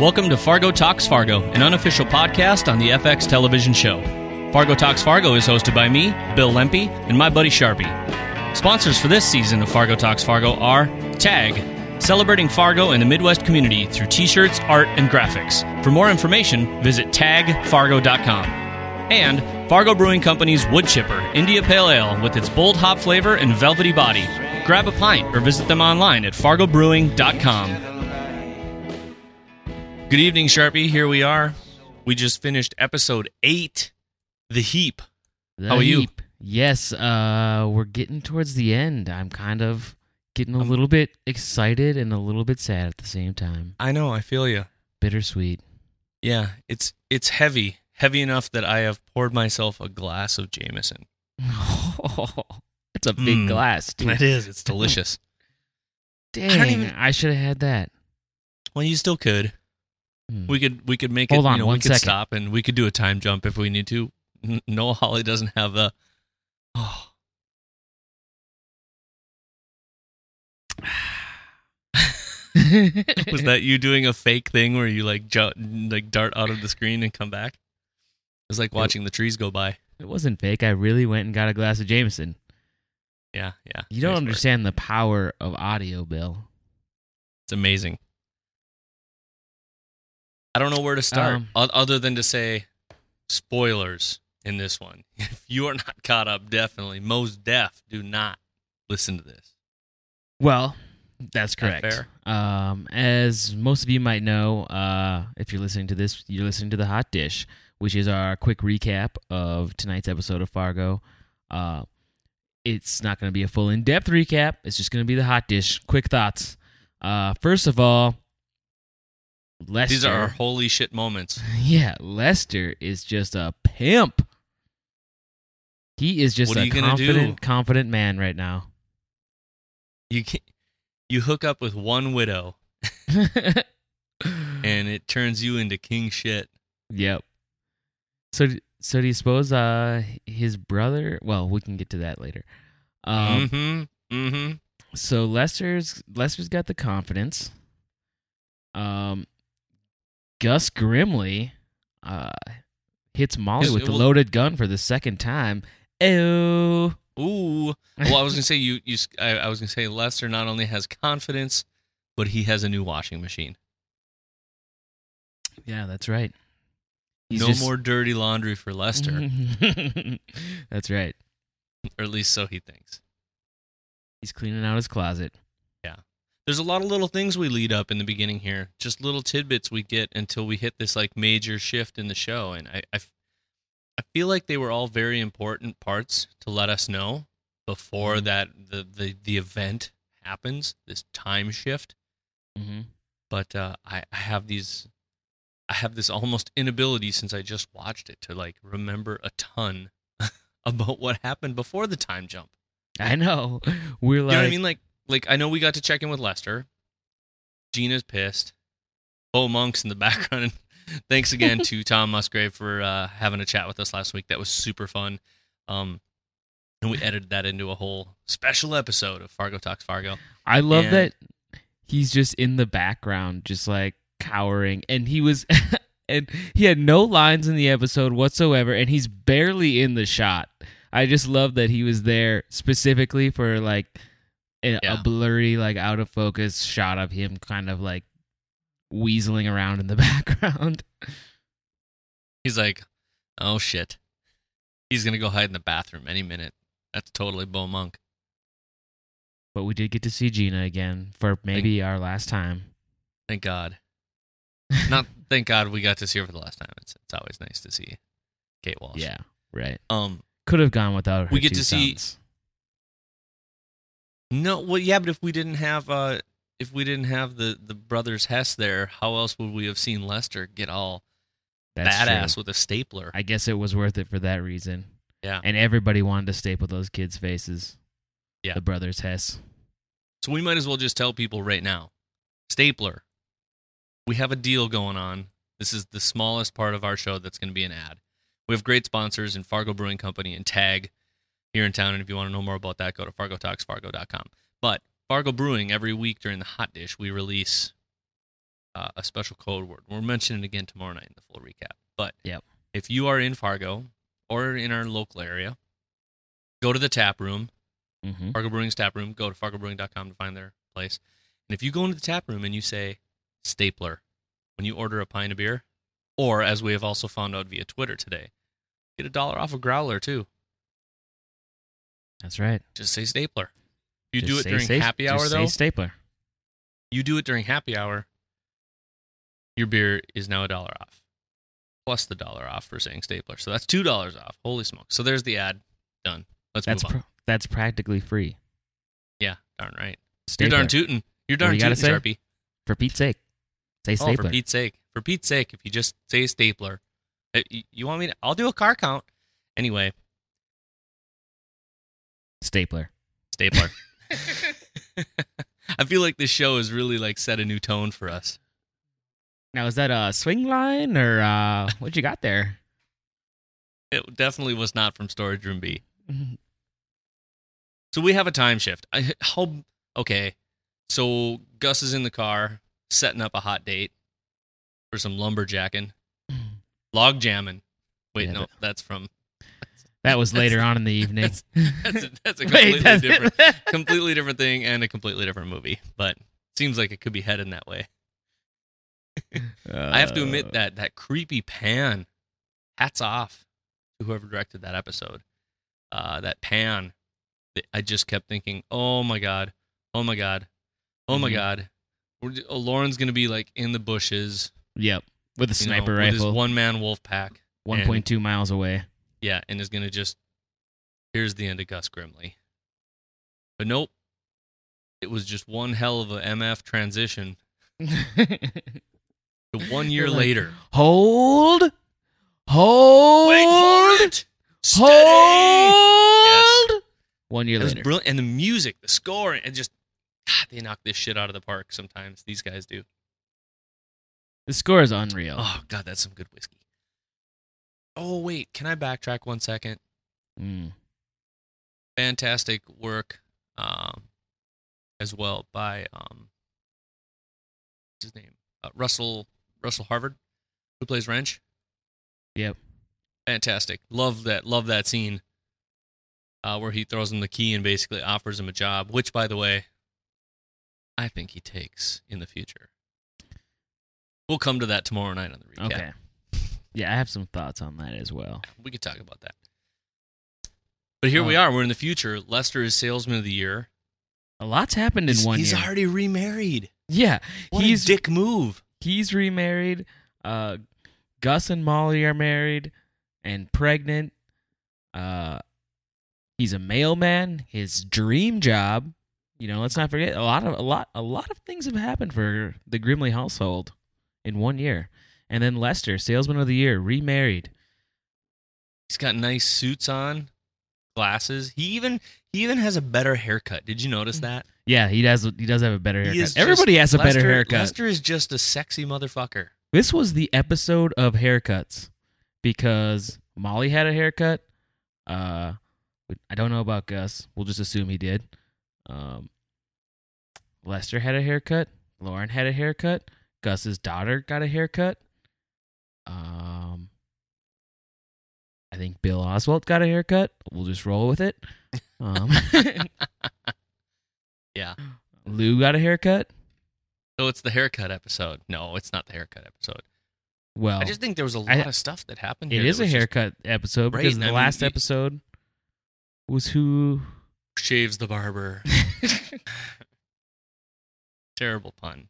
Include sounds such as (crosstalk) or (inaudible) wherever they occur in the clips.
Welcome to Fargo Talks Fargo, an unofficial podcast on the FX television show. Fargo Talks Fargo is hosted by me, Bill Lempe, and my buddy Sharpie. Sponsors for this season of Fargo Talks Fargo are TAG, celebrating Fargo and the Midwest community through t shirts, art, and graphics. For more information, visit tagfargo.com. And Fargo Brewing Company's Wood Chipper India Pale Ale with its bold hop flavor and velvety body. Grab a pint or visit them online at fargobrewing.com. Good evening, Sharpie. Here we are. We just finished episode eight, The Heap. The How are you? heap. Yes, uh, we're getting towards the end. I'm kind of getting a little bit excited and a little bit sad at the same time. I know, I feel you. Bittersweet. Yeah, it's it's heavy, heavy enough that I have poured myself a glass of Jameson. Oh, (laughs) it's a big Mm. glass, dude. It is. It's delicious. (laughs) Dang, I, even- should have had that. well, you still could. Hmm. We could we could make Hold it. on you know, one we could second. stop and we could do a time jump if we need to. N- Noah Holly doesn't have the. Oh. (sighs) Was that you doing a fake thing where you like ju- like dart out of the screen and come back? It was like watching the trees go by. It wasn't fake. I really went and got a glass of Jameson. Yeah, yeah. You don't understand the power of audio, Bill. It's amazing. I don't know where to start Um, other than to say spoilers in this one. (laughs) If you are not caught up, definitely, most deaf, do not listen to this. Well, that's That correct. Um, as most of you might know, uh, if you're listening to this, you're listening to the Hot Dish, which is our quick recap of tonight's episode of Fargo. Uh, it's not going to be a full in-depth recap. It's just going to be the Hot Dish, quick thoughts. Uh, first of all, Lester. These are our holy shit moments. (laughs) yeah, Lester is just a pimp. He is just What a confident, confident man right now. You can you hook up with one widow (laughs) and it turns you into king shit. Yep. So, so do you suppose uh his brother? Well, we can get to that later. Um, mm-hmm. Mm-hmm. so Lester's Lester's got the confidence. Um, Gus Grimly, uh, hits Molly with the well- loaded gun for the second time. Ew. Ooh. Well, I was gonna say you. You. I, I was gonna say Lester not only has confidence, but he has a new washing machine. Yeah, that's right. no just- more dirty laundry for Lester, (laughs) that's right. or at least so he thinks. He's cleaning out his closet. There's a lot of little things we lead up in the beginning here, just little tidbits we get until we hit this like major shift in the show, and I, I feel like they were all very important parts to let us know before Mhm. that the, the the event happens, this time shift. Mm-hmm. But uh, I, I have these, I have this almost inability since I just watched it to like remember a ton (laughs) about what happened before the time jump. I know. We're You like, know what I mean? Like, like I know we got to check in with Lester. Gina's pissed. Bo Munk's in the (laughs) background. Thanks again to (laughs) Tom Musgrave for uh, having a chat with us last week. That was super fun. Um, and we edited that into a whole special episode of Fargo Talks Fargo. I love And- that he's just in the background, just like cowering, and he was, (laughs) and he had no lines in the episode whatsoever, and he's barely in the shot. I just love that he was there specifically for like a, Yeah. a blurry, like out of focus shot of him, kind of like weaseling around in the (laughs) background. He's like, "Oh shit, he's gonna go hide in the bathroom any minute." That's totally Bo Munk. But we did get to see Gina again for maybe our last time. Thank God. (laughs) Not thank God we got to see her for the last time. It's it's always nice to see Kate Walsh. Yeah, right. Um. Could have gone without her. We get to see- sons. No, well, yeah, but if we didn't have uh, if we didn't have the the brothers Hess there, how else would we have seen Lester get all That's badass true. with a stapler? I guess it was worth it for that reason. Yeah. And everybody wanted to staple those kids' faces. Yeah. The brothers Hess. So we might as well just tell people right now, stapler. We have a deal going on. This is the smallest part of our show that's going to be an ad. We have great sponsors in Fargo Brewing Company and Tag here in town. And if you want to know more about that, go to fargotalksfargo.com. But Fargo Brewing, every week during the hot dish, we release uh, a special code word. We'll mention it again tomorrow night in the full recap. But Yep. if you are in Fargo or in our local area, go to the tap room, Mm-hmm. Fargo Brewing's tap room. Go to fargobrewing.com to find their place. And if you go into the tap room and you say stapler when you order a pint of beer, or as we have also found out via Twitter today, get a dollar off a growler too. That's right. Just say stapler. You Just do it during sta- happy just hour say though. stapler. you do it during happy hour. Your beer is now a dollar off, plus the dollar off for saying stapler. So that's two dollars off. Holy smoke! So there's the ad. Done. Let's That's move on. pr- that's practically free. yeah, darn right. Stapler. You're darn tootin'. You're darn you tootin', Sharpie. For Pete's sake, say Oh, stapler. for Pete's sake. For Pete's sake, if you just say stapler. Uh, You want me to? I'll do a car count. Anyway, stapler. stapler. (laughs) I feel like this show has really like set a new tone for us. Now is that a swing line or uh, what you got there? It definitely was not from Storage Room B. So we have a time shift. I how okay. So Gus is in the car setting up a hot date for some lumberjacking, log jamming. Wait, Yeah, no, but- that's from That was (laughs) later on in the evening. that's that's a, that's a (laughs) Wait, completely that's- different (laughs) completely different thing and a completely different movie. But seems like it could be headed that way. I have to Uh, admit that that creepy pan. Hats off to whoever directed that episode. Uh, that pan. I just kept thinking, oh my god, oh my god, oh my Mhm. god. We're, oh, Lorne's gonna be like in the bushes, Yep, with a you know, sniper with his rifle, one man wolf pack. one point two miles away. Yeah, and is gonna just. Here's the end of Gus Grimly. But nope, it was just one hell of a MF transition (laughs) to one year like, later. Hold, hold, Wait for it. Hold. One year It later. brilliant, and the music, the score, and just God, they knock this shit out of the park. Sometimes these guys do. the score is unreal. Oh God, that's some good whiskey. Oh wait, can I backtrack one second? Mm. Fantastic work, um, as well by um, what's his name? Uh, Russell Russell Harvard, who plays Wrench. Yep. Fantastic. Love that. Love that scene. Uh, where he throws him the key and basically offers him a job, which, by the way, I think he takes in the future. We'll come to that tomorrow night on the recap. Okay. Yeah, I have some thoughts on that as well. We could talk about that. But here we Uh, are. We're in the future. Lester is salesman of the year. A lot's happened in he's, one he's year. already remarried. yeah, What he's a dick move. he's remarried. Uh, Gus and Molly are married and pregnant. Uh, he's a mailman. His dream job. You know, let's not forget a lot of a lot a lot of things have happened for the Grimly household in one year. And then Lester, salesman of the year, remarried. He's got nice suits on, glasses. He even he even has a better haircut. Did you notice that? Yeah, he does. He does have a better haircut. just- Everybody has a better haircut. Lester is just a sexy motherfucker. This was the episode of haircuts because Molly had a haircut. Uh, I don't know about Gus. We'll just assume he did. Um, Lester had a haircut. Lorne had a haircut. Gus's daughter got a haircut. I think Bill Oswalt got a haircut. We'll just roll with it. Um, (laughs) Yeah. Lou got a haircut. So it's the haircut episode. No, it's not the haircut episode. Well, I just think there was a lot I- of stuff that happened. it is a haircut episode because the I mean, last episode was who shaves the barber. (laughs) Terrible pun.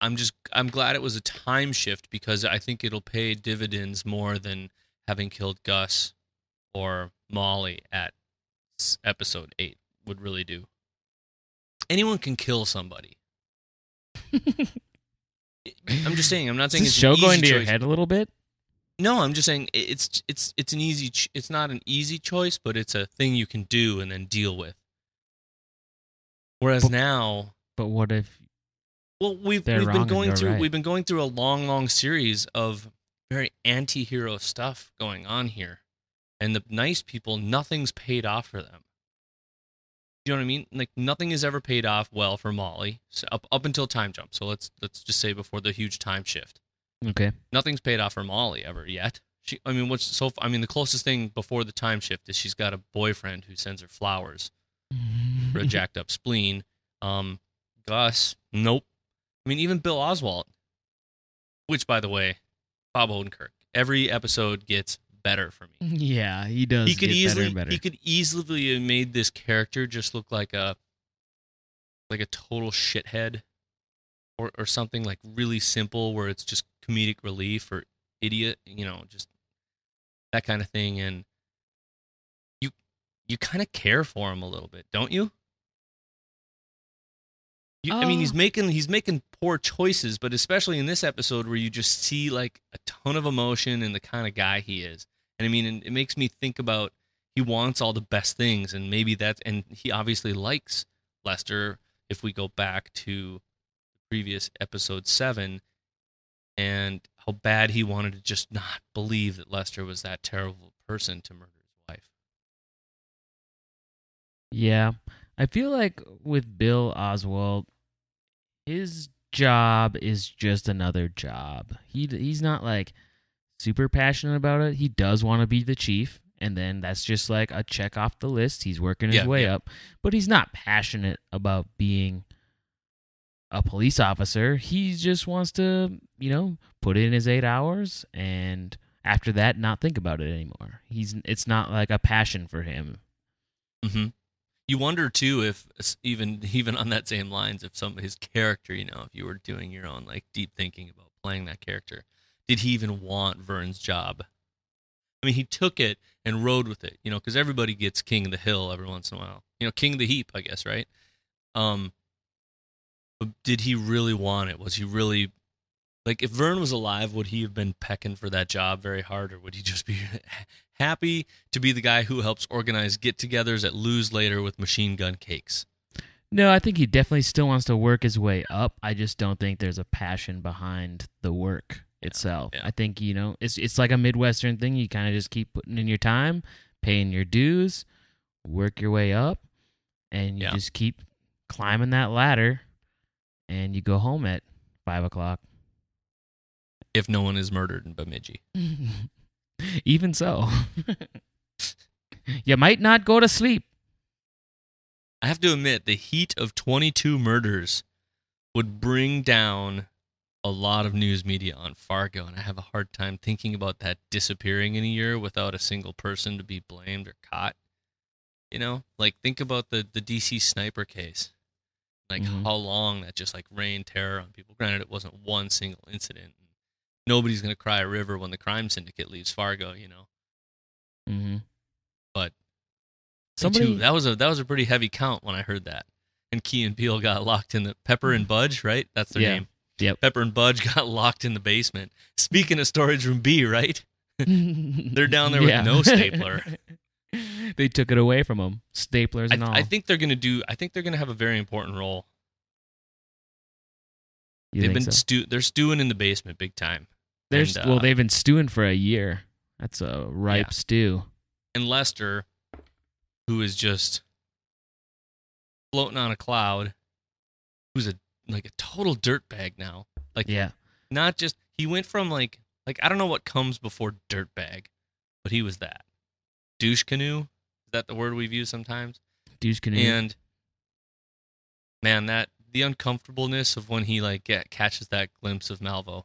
I'm just I'm glad it was a time shift because I think it'll pay dividends more than having killed Gus or Molly at episode 8 would really do. Anyone can kill somebody. I'm just saying. I'm not saying this it's show an going to your choice. head a little bit? No, I'm just saying it's it's it's an easy. ch- It's not an easy choice, but it's a thing you can do and then deal with. Whereas But- now, But what if well, we've They're we've been going through right. we've been going through a long, long series of very anti-hero stuff going on here, and the nice people, nothing's paid off for them. You know what I mean? Like nothing has ever paid off well for Molly so up up until time jump. So let's let's just say before the huge time shift, Okay. nothing's paid off for Molly ever yet. She, I mean, what's so? I mean, the closest thing before the time shift is she's got a boyfriend who sends her flowers for a (laughs) jacked up spleen. Um, Gus, nope. I mean, even Bill Oswalt, which by the way, Bob Odenkirk, every episode gets better for me. (laughs) yeah, he does. he could easily better better. he could easily have made this character just look like a like a total shithead or or something like really simple where it's just comedic relief or idiot, you know, just that kind of thing and you you kind of care for him a little bit, don't you? You, I mean, he's Uh. making he's making poor choices, but especially in this episode where you just see like a ton of emotion and the kind of guy he is. And I mean, it makes me think about he wants all the best things, and maybe that's and he obviously likes Lester. If we go back to the previous episode seven, and how bad he wanted to just not believe that Lester was that terrible person to murder his wife. Yeah. I feel like with Bill Oswalt, his job is just another job. He he's not like super passionate about it. He does want to be the chief, and then that's just like a check off the list. He's working his Yeah, way yeah. up, but he's not passionate about being a police officer. He just wants to, you know, put in his 8 hours and after that not think about it anymore. He's it's not like a passion for him. hmm You wonder too if even even on that same lines, if some of his character, you know, if you were doing your own like deep thinking about playing that character, did he even want Vern's job? I mean, he took it and rode with it, you know, because everybody gets king of the hill every once in a while, you know, king of the heap, I guess, right? Um, but did he really want it? Was he really like if Vern was alive, would he have been pecking for that job very hard, or would he just be (laughs) happy to be the guy who helps organize get-togethers at Lose Later with machine gun cakes? No, I think he definitely still wants to work his way up. I just don't think there's a passion behind the work itself. yeah. I think, you know, it's it's like a Midwestern thing. You kind of just keep putting in your time, paying your dues, work your way up, and you Yeah. just keep climbing that ladder and you go home at five o'clock. If no one is murdered in Bemidji, (laughs) Even so. (laughs) you might not go to sleep. I have to admit the heat of 22 murders would bring down a lot of news media on Fargo, and I have a hard time thinking about that disappearing in a year without a single person to be blamed or caught. You know, like think about the the DC sniper case, like Mhm. how long that just like rained terror on people. Granted, it wasn't one single incident. Nobody's gonna cry a river when the crime syndicate leaves Fargo. You know, Mm-hmm. But somebody Two. that was a that was a pretty heavy count when I heard that. And Key and Peele got locked in the Pepper and Budge, right? That's their Yeah. name. Yep. Pepper and Budge (laughs) got locked in the basement. Speaking of storage room B, right? (laughs) They're down there with no stapler. (laughs) they took it away from them, staplers I, and all. I think they're gonna do. I think they're gonna have a very important role. You they've been so? stew. They're stewing in the basement big time. There's and, well, uh, they've been stewing for a year. That's a ripe Yeah. stew. And Lester, who is just floating on a cloud, who's a like a total dirtbag now. Like Yeah, not just he went from like like I don't know what comes before dirtbag, but he was that douche canoe. Is that the word we've used sometimes? douche canoe. And man, that the uncomfortableness of when he like get, catches that glimpse of Malvo.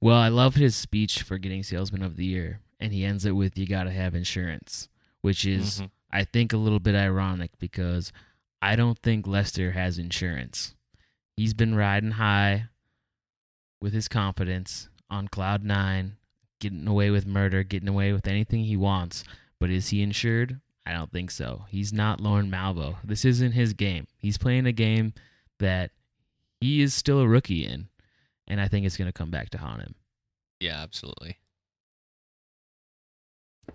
Well, I love his speech for getting salesman of the year, and he ends it with "You got to have insurance," which is Mhm. I think a little bit ironic because I don't think Lester has insurance. He's been riding high with his confidence on cloud nine, getting away with murder, getting away with anything he wants. But is he insured? I don't think so. He's not Lorne Malvo. This isn't his game. He's playing a game that he is still a rookie in, and I think it's going to come back to haunt him. Yeah, absolutely.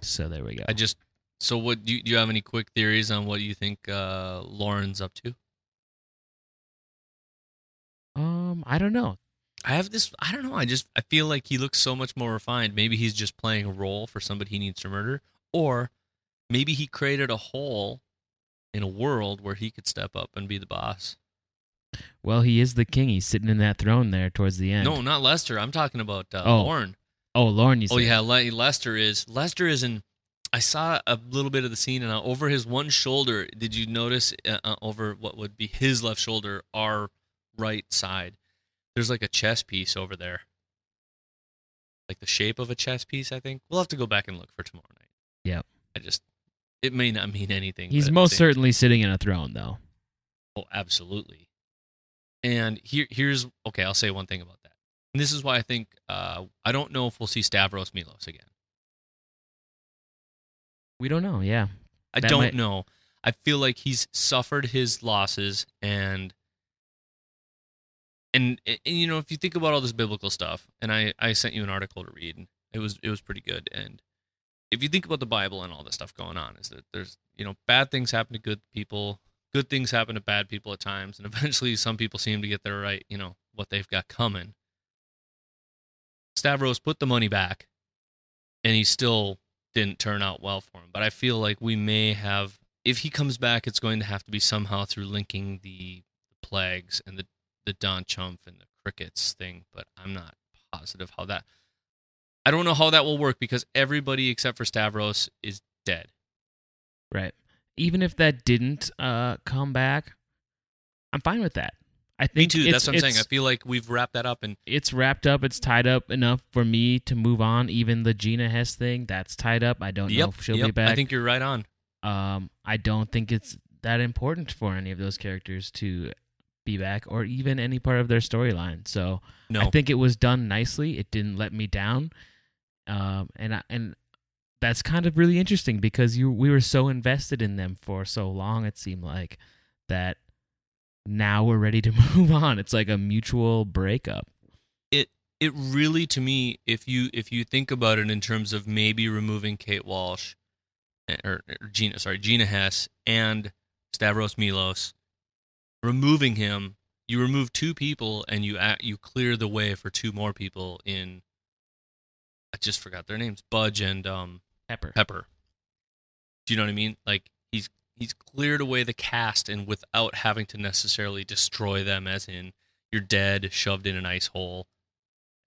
So there we go. I just so what do you, do you have any quick theories on what you think uh Lorne's up to? um, I don't know. I have this I don't know, I just I feel like he looks so much more refined. Maybe he's just playing a role for somebody he needs to murder or maybe he created a hole in a world where he could step up and be the boss. Well, he is the king. He's sitting in that throne there towards the end. No, not Lester. I'm talking about uh, Oh, Lorne. Oh, Lorne, you said. Oh yeah, Le- Lester is Lester is in. I saw a little bit of the scene, and uh, over his one shoulder, did you notice uh, uh, over what would be his left shoulder, our right side? There's like a chess piece over there, like the shape of a chess piece. I think we'll have to go back and look for tomorrow night. Yep. I just, it may not mean anything. He's but at the most certainly sitting in a throne, though. Oh, absolutely. And here, here's okay. I'll say one thing about that. And this is why I think uh, I don't know if we'll see Stavros Milos again. We don't know. Yeah. I That don't might- know. I feel like he's suffered his losses and and, and you know if you think about all this biblical stuff and I I sent you an article to read and it was it was pretty good and if you think about the Bible and all this stuff going on is that there's you know bad things happen to good people good things happen to bad people at times and (laughs) eventually some people seem to get their right you know what they've got coming Stavros put the money back and he still didn't turn out well for him. But I feel like we may have, if he comes back, it's going to have to be somehow through linking the, the plagues and the the Don Chumph and the crickets thing. But I'm not positive how that. I don't know how that will work because everybody except for Stavros is dead. Right. Even if that didn't uh, come back, I'm fine with that. I think Me too. That's what I'm saying. I feel like we've wrapped that up and it's wrapped up. It's tied up enough for me to move on. Even the Gina Hess thing, that's tied up. I don't know if she'll yep, be back. I think you're right on. um, I don't think it's that important for any of those characters to be back or even any part of their storyline. So No, I think it was done nicely. It didn't let me down, um, and I, and that's kind of really interesting because you we were so invested in them for so long. It seemed like that now we're ready to (laughs) move on. It's like a mutual breakup. it it really to me if you if you think about it in terms of maybe removing Kate Walsh eh, or, or Gina sorry Gina Hess and Stavros Milos removing him you remove two people and you act, you clear the way for two more people in I just forgot their names Budge and um Pepper. Pepper do you know what I mean like he's he's cleared away the cast and without having to necessarily destroy them as in you're dead shoved in an ice hole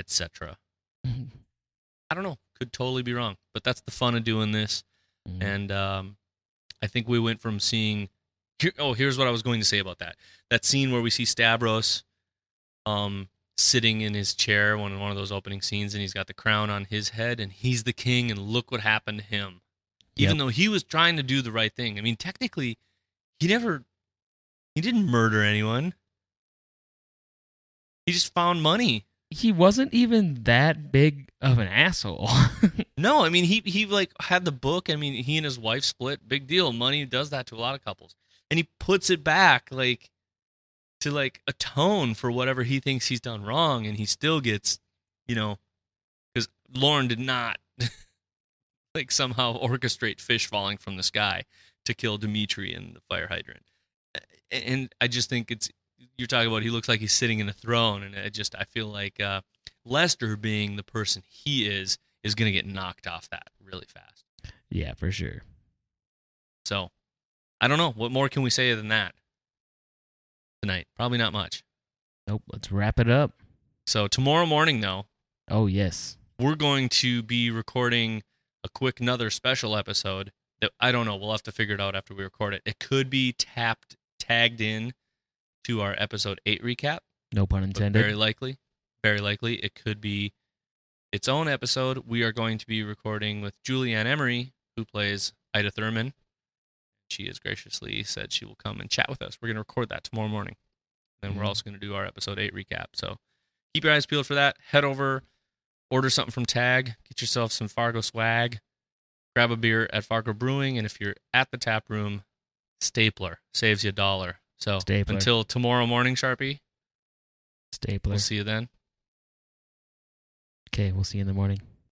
etc (laughs) I don't know. Could totally be wrong, but that's the fun of doing this. Mhm. And um, I think we went from seeing. Here, oh, here's what I was going to say about that. That scene where we see Stavros, um, sitting in his chair, one one of those opening scenes, and he's got the crown on his head, and he's the king, and look what happened to him. Even Yep. though he was trying to do the right thing. I mean, technically, he never, he didn't murder anyone. He just found money. he wasn't even that big of an asshole. (laughs) No, I mean he he like had the book. I mean he and his wife split. Big deal. Money does that to a lot of couples, and he puts it back like to like atone for whatever he thinks he's done wrong, and he still gets, you know, because Lorne did not (laughs) like somehow orchestrate fish falling from the sky to kill Dimitri in the fire hydrant, and I just think it's you're talking about. He looks like he's sitting in a throne, and I just I feel like uh, Lester being the person he is is going to get knocked off that really fast. yeah, for sure. So, I don't know. What more can we say than that tonight? Probably not much. Nope. Let's wrap it up. So, tomorrow morning, though, Oh yes. we're going to be recording a quick another special episode that I don't know. We'll have to figure it out after we record it. It could be tapped, tagged in to our episode eight recap. No pun intended. very likely, very likely, it could be its own episode. We are going to be recording with Julie Ann Emery, who plays Ida Thurman. She has graciously said she will come and chat with us. We're going to record that tomorrow morning. Then we're Mhm. also going to do our episode eight recap. So keep your eyes peeled for that. Head over, order something from Tag, get yourself some Fargo swag, grab a beer at Fargo Brewing, and if you're at the tap room, Stapler saves you a dollar. So Stapler. until tomorrow morning, Sharpie, Stapler. we'll see you then. Okay, we'll see you in the morning.